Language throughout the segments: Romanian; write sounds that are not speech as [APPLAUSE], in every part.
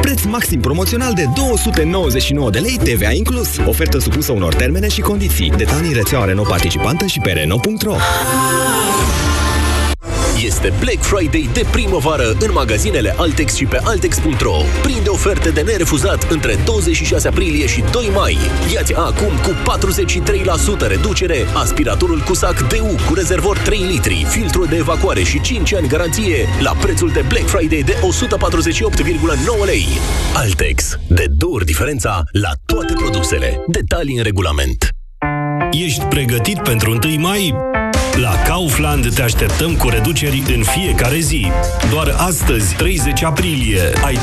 Preț maxim promoțional de 299 de lei, TVA inclus. Ofertă supusă unor termene și condiții. Detalii în rețeaua Renault participantă și pe Renault.ro este Black Friday de primăvară în magazinele Altex și pe Altex.ro. Prinde oferte de nerefuzat între 26 aprilie și 2 mai. Iați acum cu 43% reducere aspiratorul cu sac DU cu rezervor 3 litri, filtru de evacuare și 5 ani garanție la prețul de Black Friday de 148,9 lei. Altex. De două ori diferența la toate produsele. Detalii în regulament. Ești pregătit pentru 1 mai? La Kaufland te așteptăm cu reduceri în fiecare zi. Doar astăzi, 30 aprilie, ai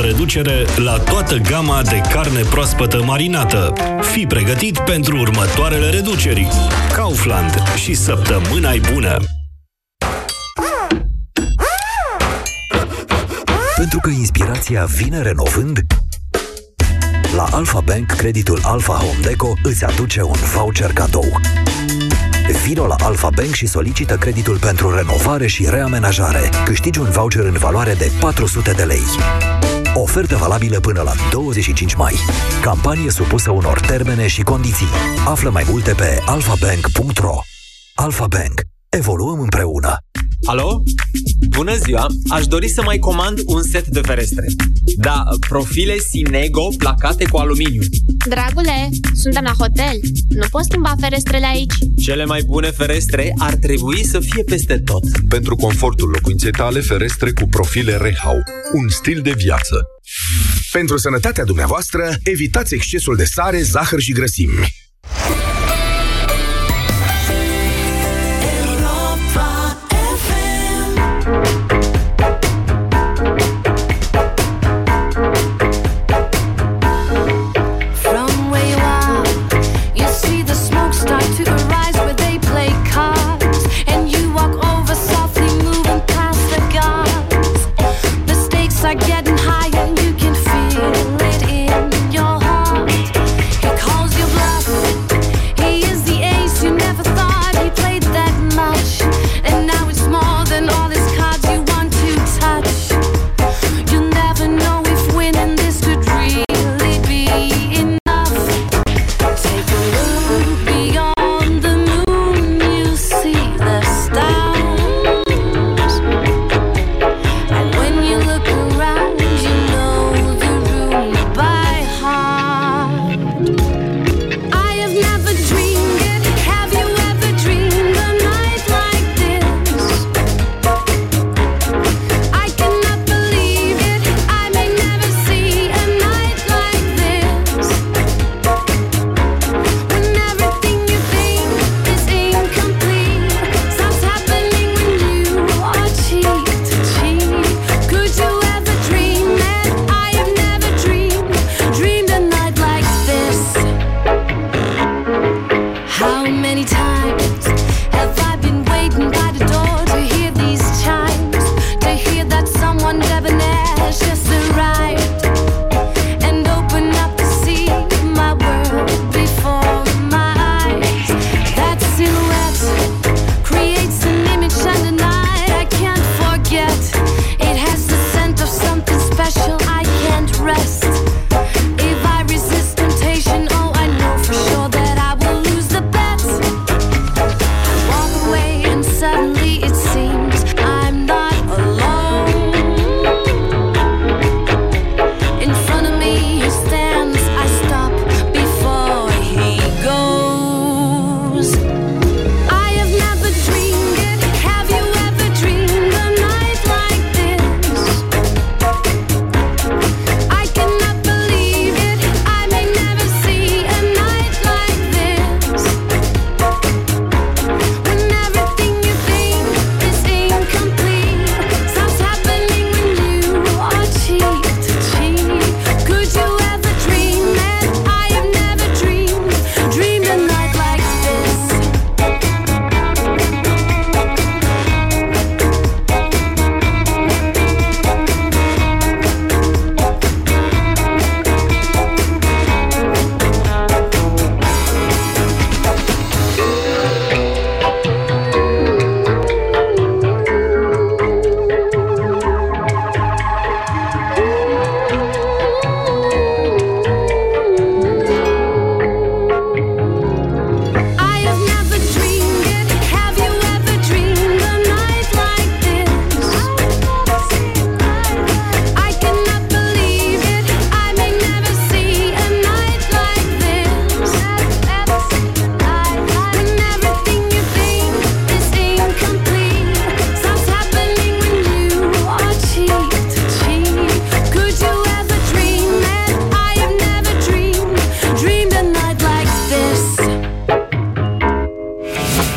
30% reducere la toată gama de carne proaspătă marinată. Fii pregătit pentru următoarele reduceri. Kaufland și săptămâna bună! Pentru că inspirația vine renovând, la Alpha Bank, creditul Alpha Home Deco îți aduce un voucher cadou. Vino la Alpha Bank și solicită creditul pentru renovare și reamenajare. Câștigi un voucher în valoare de 400 de lei. Ofertă valabilă până la 25 mai. Campanie supusă unor termene și condiții. Află mai multe pe alfabank.ro Alpha Bank. Evoluăm împreună. Alo? Bună ziua! Aș dori să mai comand un set de ferestre. Da, profile Sinego placate cu aluminiu. Dragule, suntem la hotel. Nu poți schimba ferestrele aici. Cele mai bune ferestre ar trebui să fie peste tot. Pentru confortul locuinței tale, ferestre cu profile Rehau. Un stil de viață. Pentru sănătatea dumneavoastră, evitați excesul de sare, zahăr și grăsimi.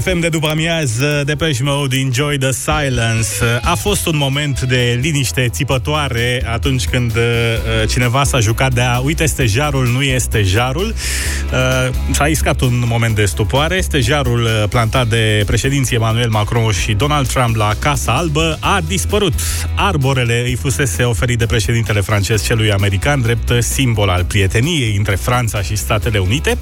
FM de după amiază, Depeche Mode, Enjoy the Silence. A fost un moment de liniște țipătoare atunci când uh, cineva s-a jucat de a uite, stejarul nu este jarul. Uh, s-a iscat un moment de stupoare. Stejarul uh, plantat de președinții Emmanuel Macron și Donald Trump la Casa Albă a dispărut. Arborele îi fusese oferit de președintele francez celui american drept simbol al prieteniei între Franța și Statele Unite.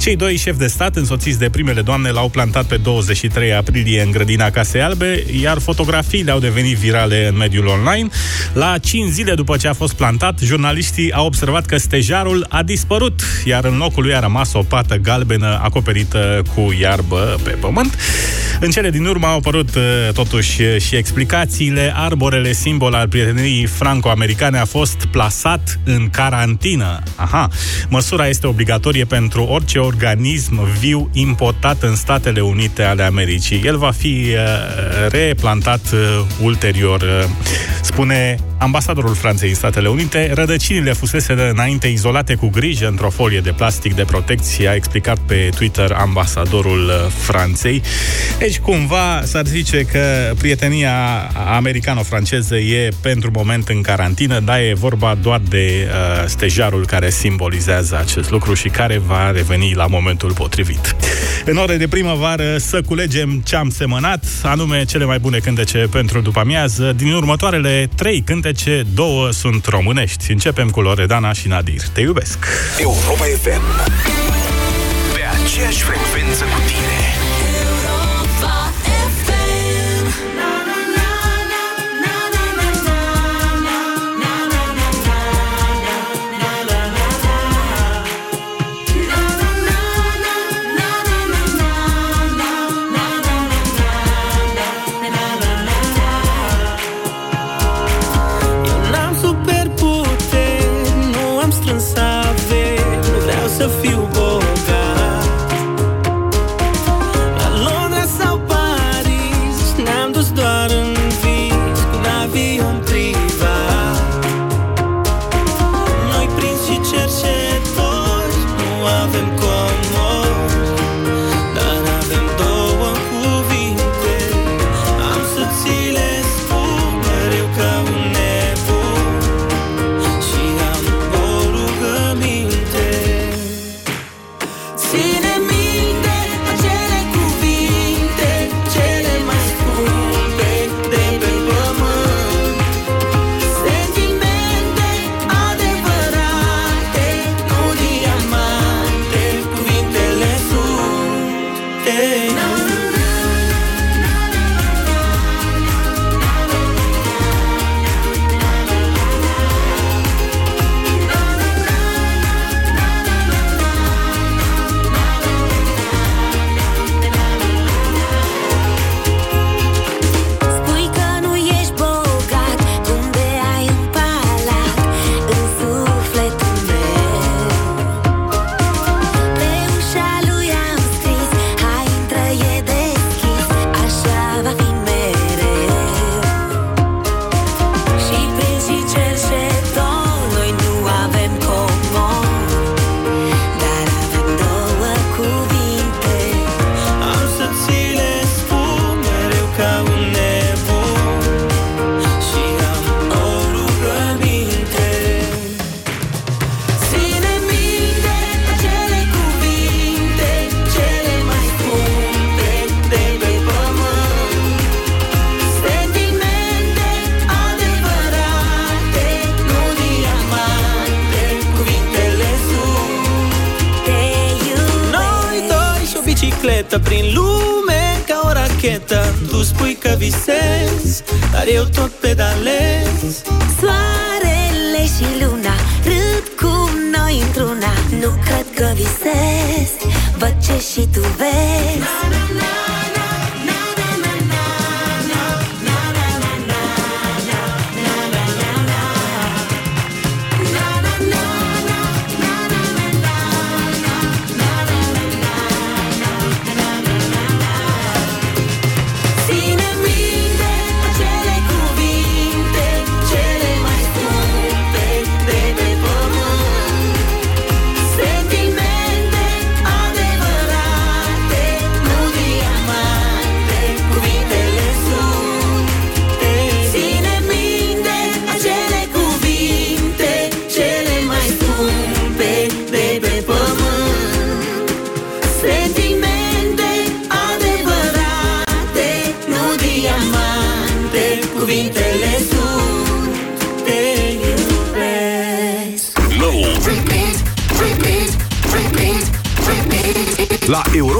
Cei doi șefi de stat, însoțiți de primele doamne, l-au plantat pe 23 aprilie în grădina Casei Albe, iar fotografiile au devenit virale în mediul online. La 5 zile după ce a fost plantat, jurnaliștii au observat că stejarul a dispărut, iar în locul lui a rămas o pată galbenă acoperită cu iarbă pe pământ. În cele din urmă au apărut uh, totuși și explicațiile. Arborele simbol al prieteniei franco-americane a fost plasat în carantină. Aha. Măsura este obligatorie pentru orice organism viu importat în Statele Unite ale Americii. El va fi uh, replantat uh, ulterior, uh, spune ambasadorul Franței în Statele Unite. Rădăcinile fusese de înainte izolate cu grijă într-o folie de plastic de protecție, a explicat pe Twitter ambasadorul uh, Franței. Deci, cumva, s-ar zice că prietenia americano-franceză e pentru moment în carantină, dar e vorba doar de uh, stejarul care simbolizează acest lucru și care va reveni la momentul potrivit. În ore de primăvară să culegem ce am semănat, anume cele mai bune cântece pentru după amiază. Din următoarele trei cântece, două sunt românești. Începem cu Loredana și Nadir. Te iubesc! Europa FM Pe aceeași frecvență cu tine Tu spui că visezi, dar eu tot pedalez. Soarele și luna râd cu noi într-una. Nu cred că visez, văd ce și tu vezi. Ține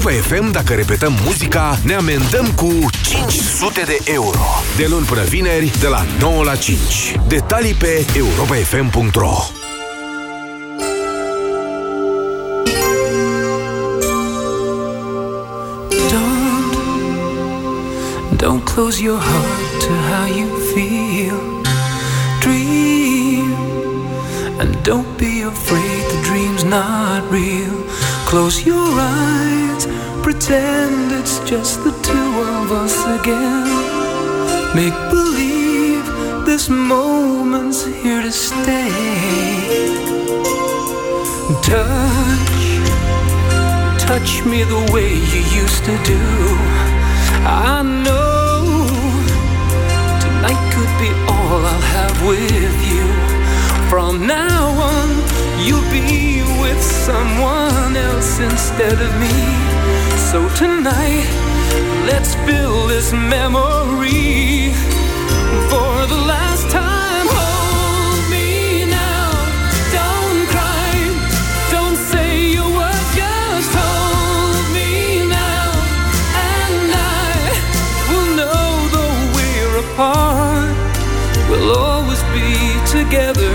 Europa FM, dacă repetăm muzica, ne amendăm cu 500 de euro. De luni până vineri, de la 9 la 5. Detalii pe europafm.ro Don't close your heart to how you feel. Dream, and don't be afraid the dream's not real. Close your eyes, pretend it's just the two of us again. Make believe this moment's here to stay. Touch, touch me the way you used to do. I know tonight could be all I'll have with you. From now on, you'll be someone else instead of me. So tonight, let's fill this memory. For the last time. Hold me now, don't cry, don't say a word, just hold me now, and I will know though we're apart, we'll always be together,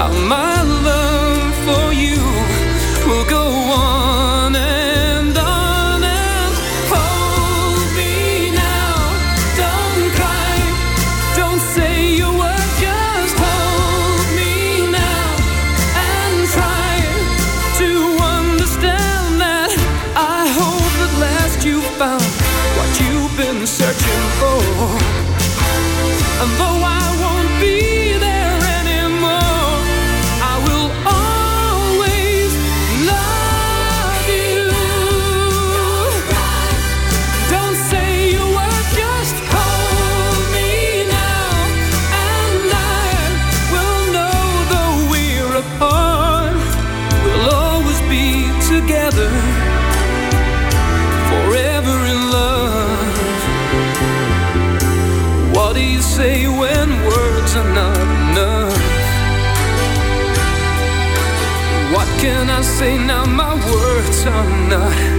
Searching for. You will go on and though I My words are not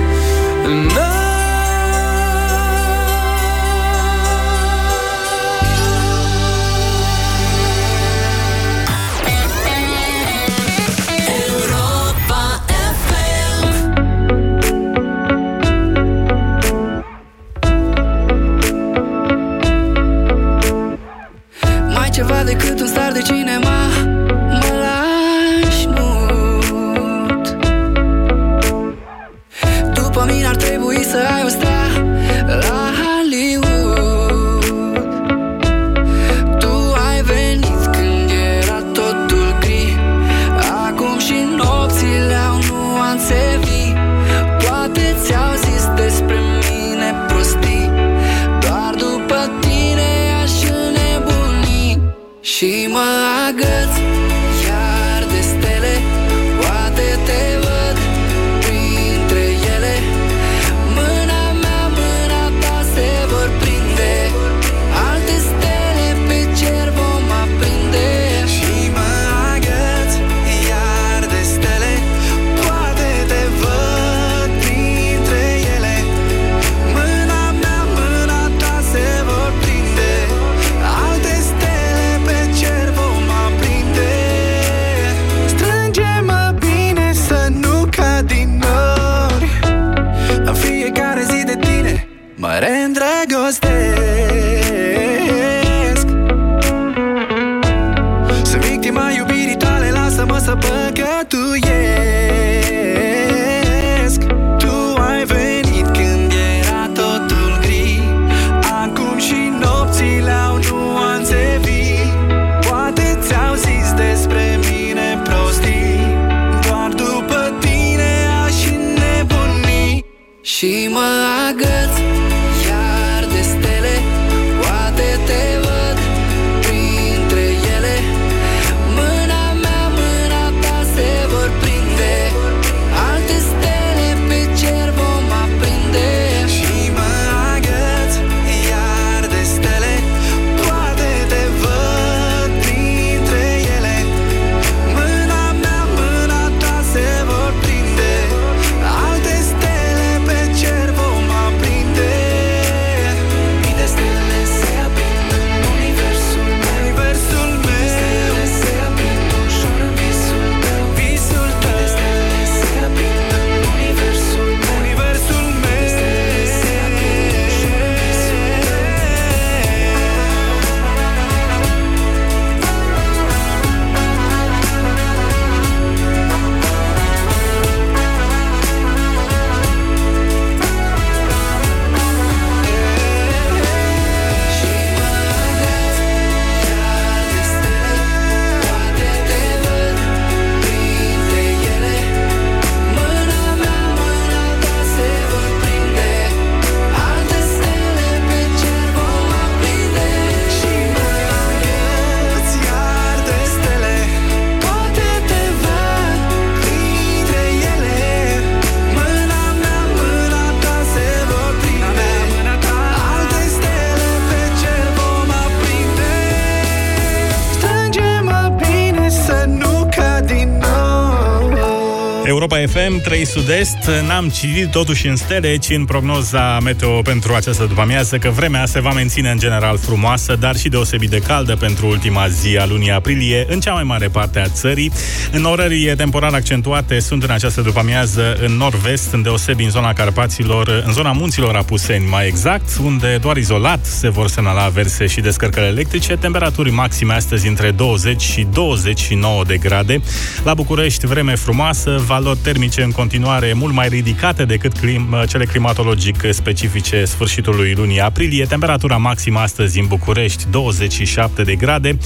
FM 3 Sud-Est N-am citit totuși în stele Ci în prognoza meteo pentru această după-amiază Că vremea se va menține în general frumoasă Dar și deosebit de caldă pentru ultima zi a lunii aprilie În cea mai mare parte a țării. Înnorării temporar accentuate sunt în această după-amiază În nord-vest, în deosebi în zona Carpaților În zona munților Apuseni, mai exact Unde doar izolat se vor semnala verse și descărcări electrice. Temperaturi maxime astăzi între 20 și 29 de grade. La București vreme frumoasă valori termice în continuare mult mai ridicate decât clim, cele climatologic specifice sfârșitului lunii aprilie. Temperatura maximă astăzi în București 27 de grade.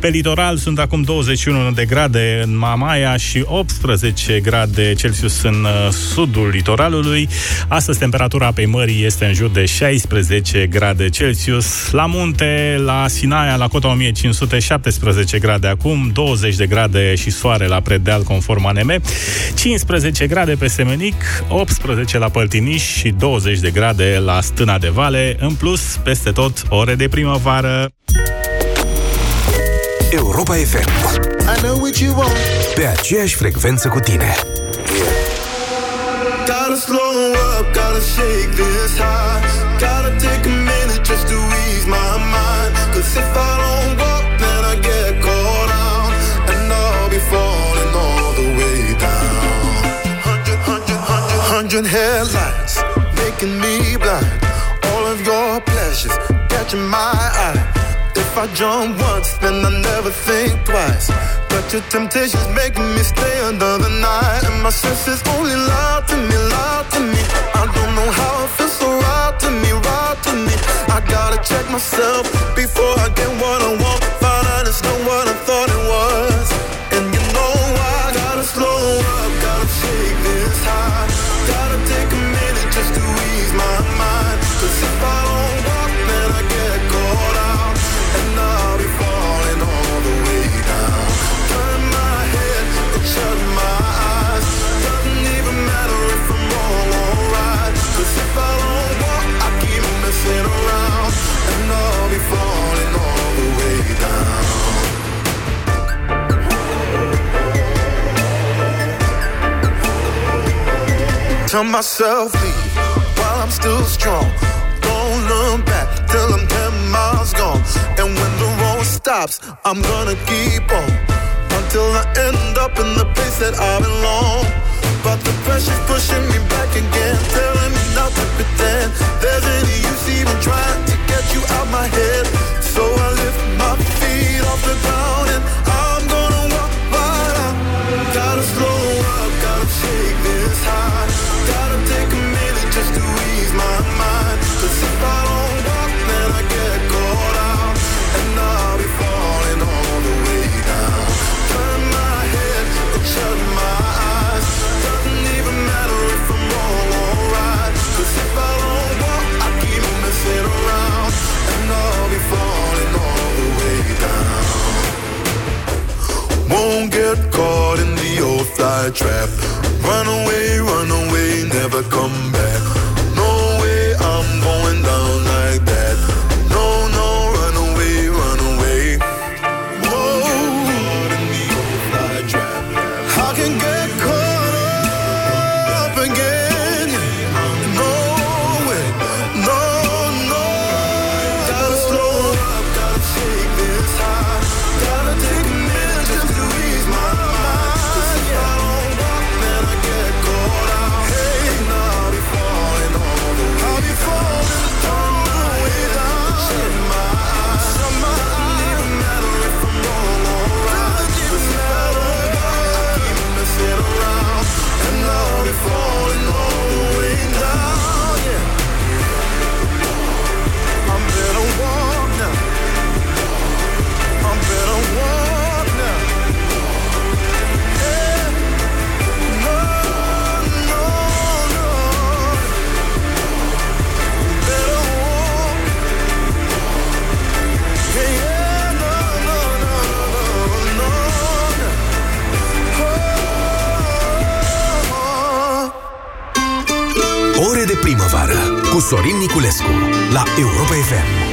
Pe litoral sunt acum 21 de grade în Mamaia și 18 grade Celsius în uh, sudul litoralului. Astăzi temperatura pe mării este în jur de 16 grade Celsius. La munte, la Sinaia, la cota 1517 grade acum, 20 de grade și soare la predeal conform ANM. 15 grade pe Semenic, 18 la Păltiniș și 20 de grade la Stâna de Vale. În plus, peste tot, ore de primăvară. Europa FM. I know what you want. Pe aceeași frecvență cu tine. Gotta slow up, gotta shake this high. Gotta take a minute just to ease my mind. Cause if I don't hundred, headlights making me blind. All of your pleasures catching my eye. If I jump once, then I never think twice. But your temptation's making me stay another night. And my senses only lie to me, lie to me. I don't know how it feels so right to me, right to me. I gotta check myself before I get what I want. Find out it's not what I thought it was. Tell myself leave while I'm still strong. Till I'm ten miles gone. And when the road stops, I'm gonna keep on until I end up in the place that I belong. But the pressure's pushing me back again, telling me not to pretend there's any use even trying to get you out my head. get caught in the old fly trap. Run away, run away, never come back. Primăvară cu Sorin Niculescu la Europa FM.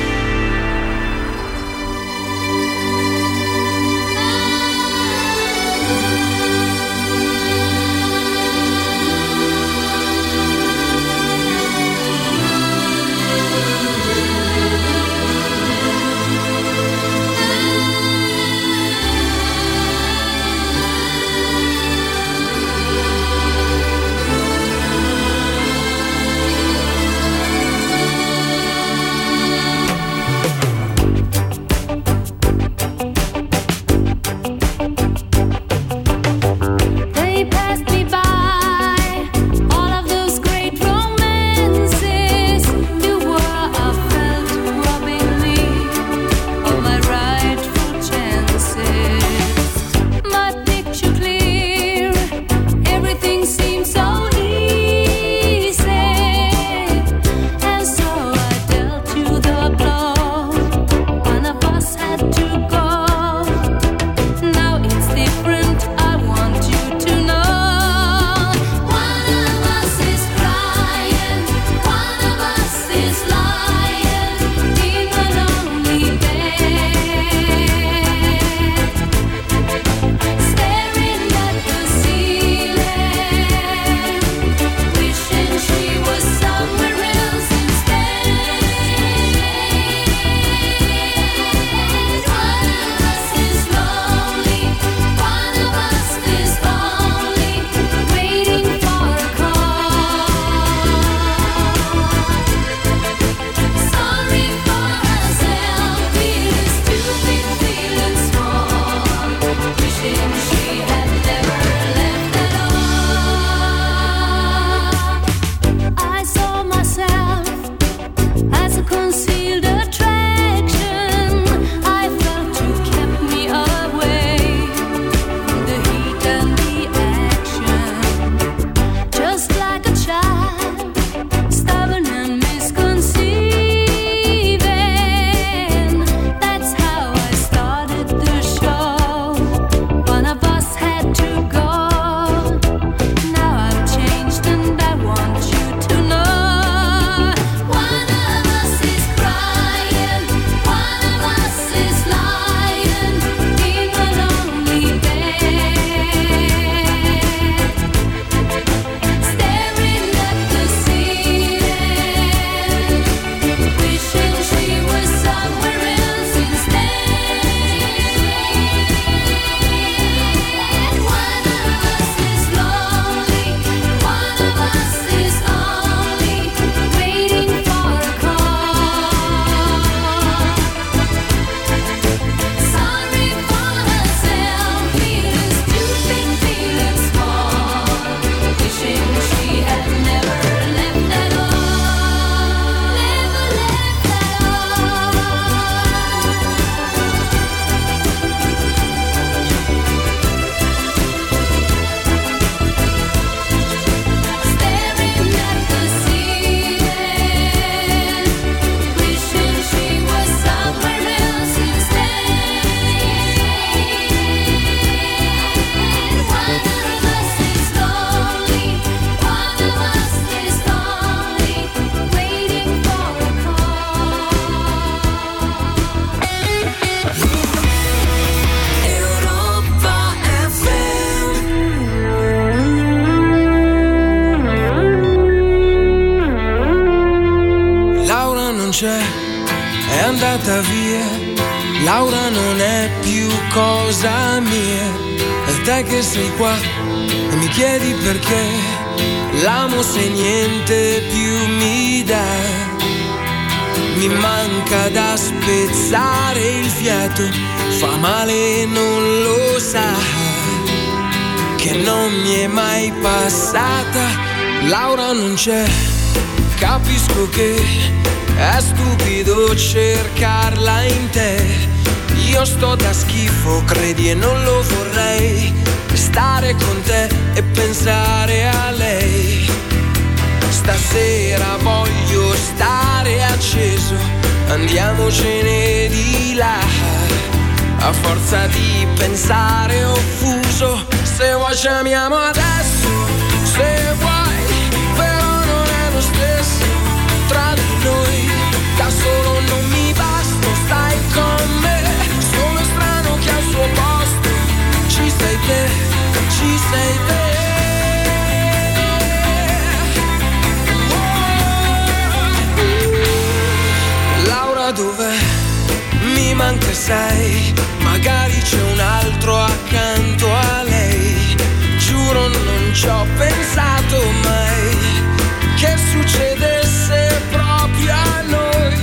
E mi chiedi perché, l'amo se niente più mi dà. Mi manca da spezzare il fiato, fa male e non lo sa, che non mi è mai passata, Laura non c'è, capisco che è stupido cercarla in te. Io sto da schifo, credi e non lo vorrei. Stare con te e pensare a lei. Stasera voglio stare acceso, andiamocene di là. A forza di pensare offuso, se vuoi ci amiamo adesso, ci sei te. Laura dov'è? Mi manca sei, magari c'è un altro accanto a lei. Giuro non ci ho pensato mai che succedesse proprio a noi.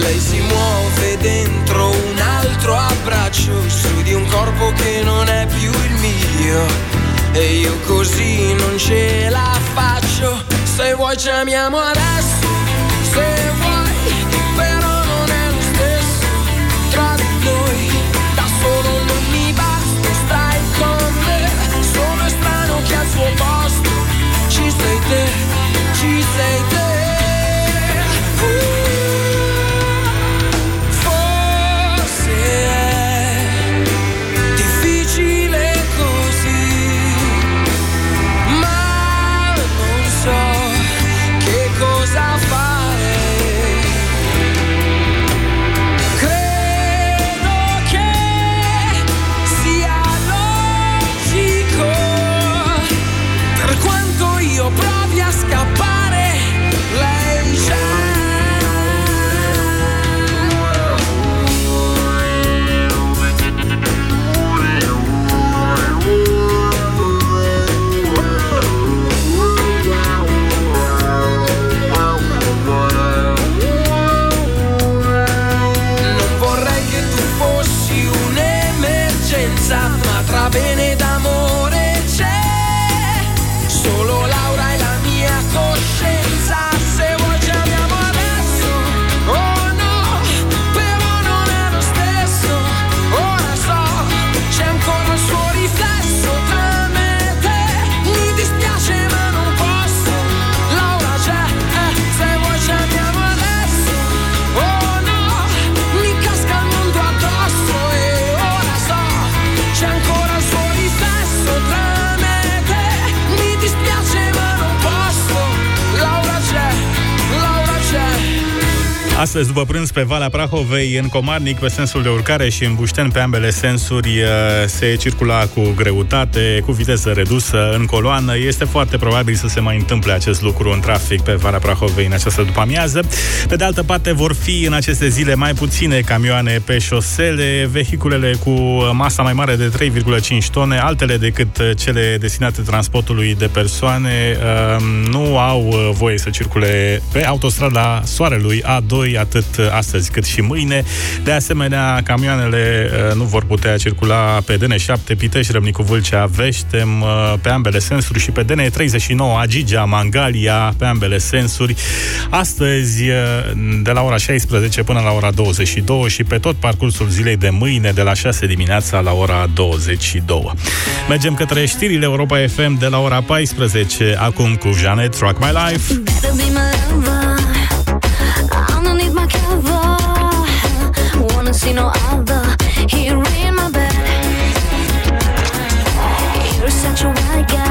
Lei si muove dentro mio. E io così non ce la faccio. Se vuoi ci amiamo adesso, se vuoi, però non è lo stesso tra di noi. Da solo non mi basta, stai con me. Sono strano che al suo posto ci sei te, ci sei te. Astăzi, după prânz, pe Valea Prahovei, în Comarnic, pe sensul de urcare și în Bușten, pe ambele sensuri, uh, se circula cu greutate, cu viteză redusă, în coloană. Este foarte probabil să se mai întâmple acest lucru în trafic pe Valea Prahovei în această după-amiază. Pe de altă parte, vor fi în aceste zile mai puține camioane pe șosele, vehiculele cu masa mai mare de 3,5 tone, altele decât cele destinate transportului de persoane, uh, nu au uh, voie să circule pe autostrada Soarelui A2 atât astăzi cât și mâine. De asemenea, camioanele uh, nu vor putea circula pe DN7 Pitești, Râmnicu Vâlcea, Veștem uh, pe ambele sensuri și pe DN39 Agigea, Mangalia pe ambele sensuri. Astăzi uh, de la ora 16 până la ora 22 și pe tot parcursul zilei de mâine de la 6 dimineața la ora 22. Mergem către știrile Europa FM de la ora 14, acum cu Janet Rock My Life. Better be my see no other. Here in my bed. You're such a white guy.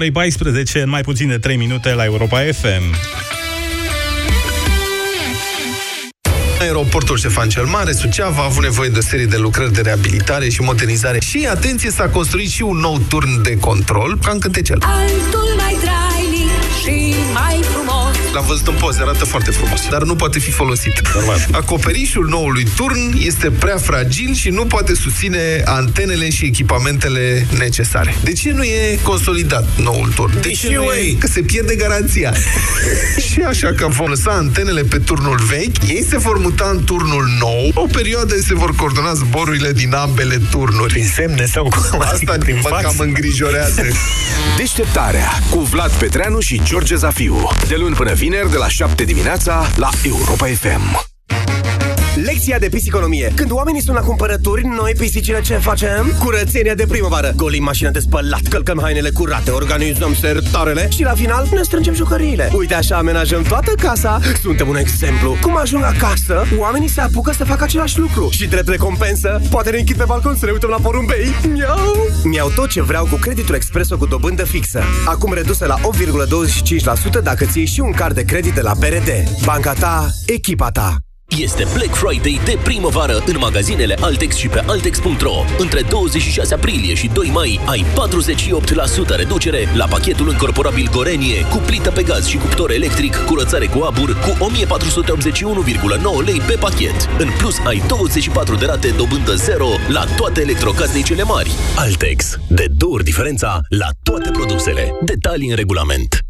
Orei 14 în mai puțin de 3 minute la Europa FM. Aeroportul Ștefan cel Mare, Suceava, a avut nevoie de o serie de lucrări de reabilitare și modernizare. Și, atenție, s-a construit și un nou turn de control, ca în cântecel. Altul mai trainic și mai frumos L-am văzut în poze, arată foarte frumos, dar nu poate fi folosit. Normal. Acoperișul noului turn este prea fragil și nu poate susține antenele și echipamentele necesare. De ce nu e consolidat noul turn? De ce nu e? Că se pierde garanția. [LAUGHS] și așa că vom lăsa antenele pe turnul vechi, ei se vor muta în turnul nou, o perioadă se vor coordona zborurile din ambele turnuri. Prin semne sau cum? Asta din mă cam îngrijorează. Deșteptarea cu Vlad Petreanu și George Zafiu. De luni până vineri, de la 7 dimineața, la Europa FM. Lecția de pisiconomie. Când oamenii sunt la cumpărături, noi pisicile ce facem? Curățenia de primăvară. Golim mașina de spălat, călcăm hainele curate, organizăm sertarele și la final ne strângem jucăriile. Uite așa amenajăm toată casa. Suntem un exemplu. Cum ajung acasă, oamenii se apucă să facă același lucru. Și drept recompensă, poate ne închid pe balcon să ne uităm la porumbei. Miau! Mi-au tot ce vreau cu creditul Expreso cu dobândă fixă. Acum redusă la 8,25% dacă ții și un card de credit de la BRD. Banca ta, echipa ta. Este Black Friday de primăvară în magazinele Altex și pe Altex.ro. Între 26 aprilie și 2 mai ai 48% reducere la pachetul încorporabil Gorenie cu plită pe gaz și cuptor electric, curățare cu abur cu 1481,9 lei pe pachet. În plus ai 24 de rate dobândă 0 la toate electrocasnicele mari. Altex. De două ori diferența la toate produsele. Detalii în regulament.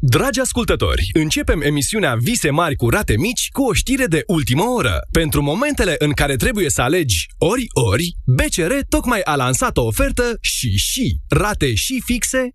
Dragi ascultători, începem emisiunea Vise mari cu rate mici cu o știre de ultimă oră. Pentru momentele în care trebuie să alegi ori-ori, BCR tocmai a lansat o ofertă și și rate și fixe